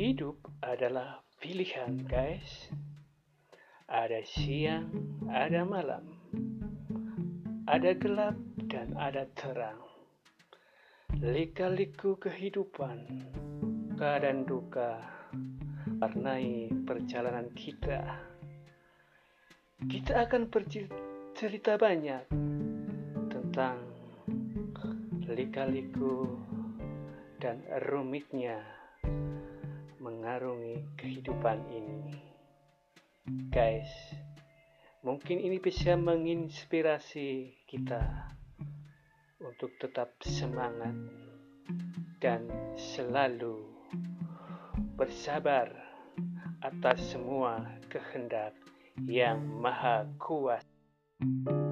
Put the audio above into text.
Hidup adalah pilihan, guys. Ada siang, ada malam, ada gelap, dan ada terang. Lika-liku kehidupan, keadaan duka, warnai perjalanan kita. Kita akan bercerita banyak tentang lika-liku dan rumitnya mengarungi kehidupan ini. Guys, mungkin ini bisa menginspirasi kita untuk tetap semangat dan selalu bersabar atas semua kehendak yang maha kuasa.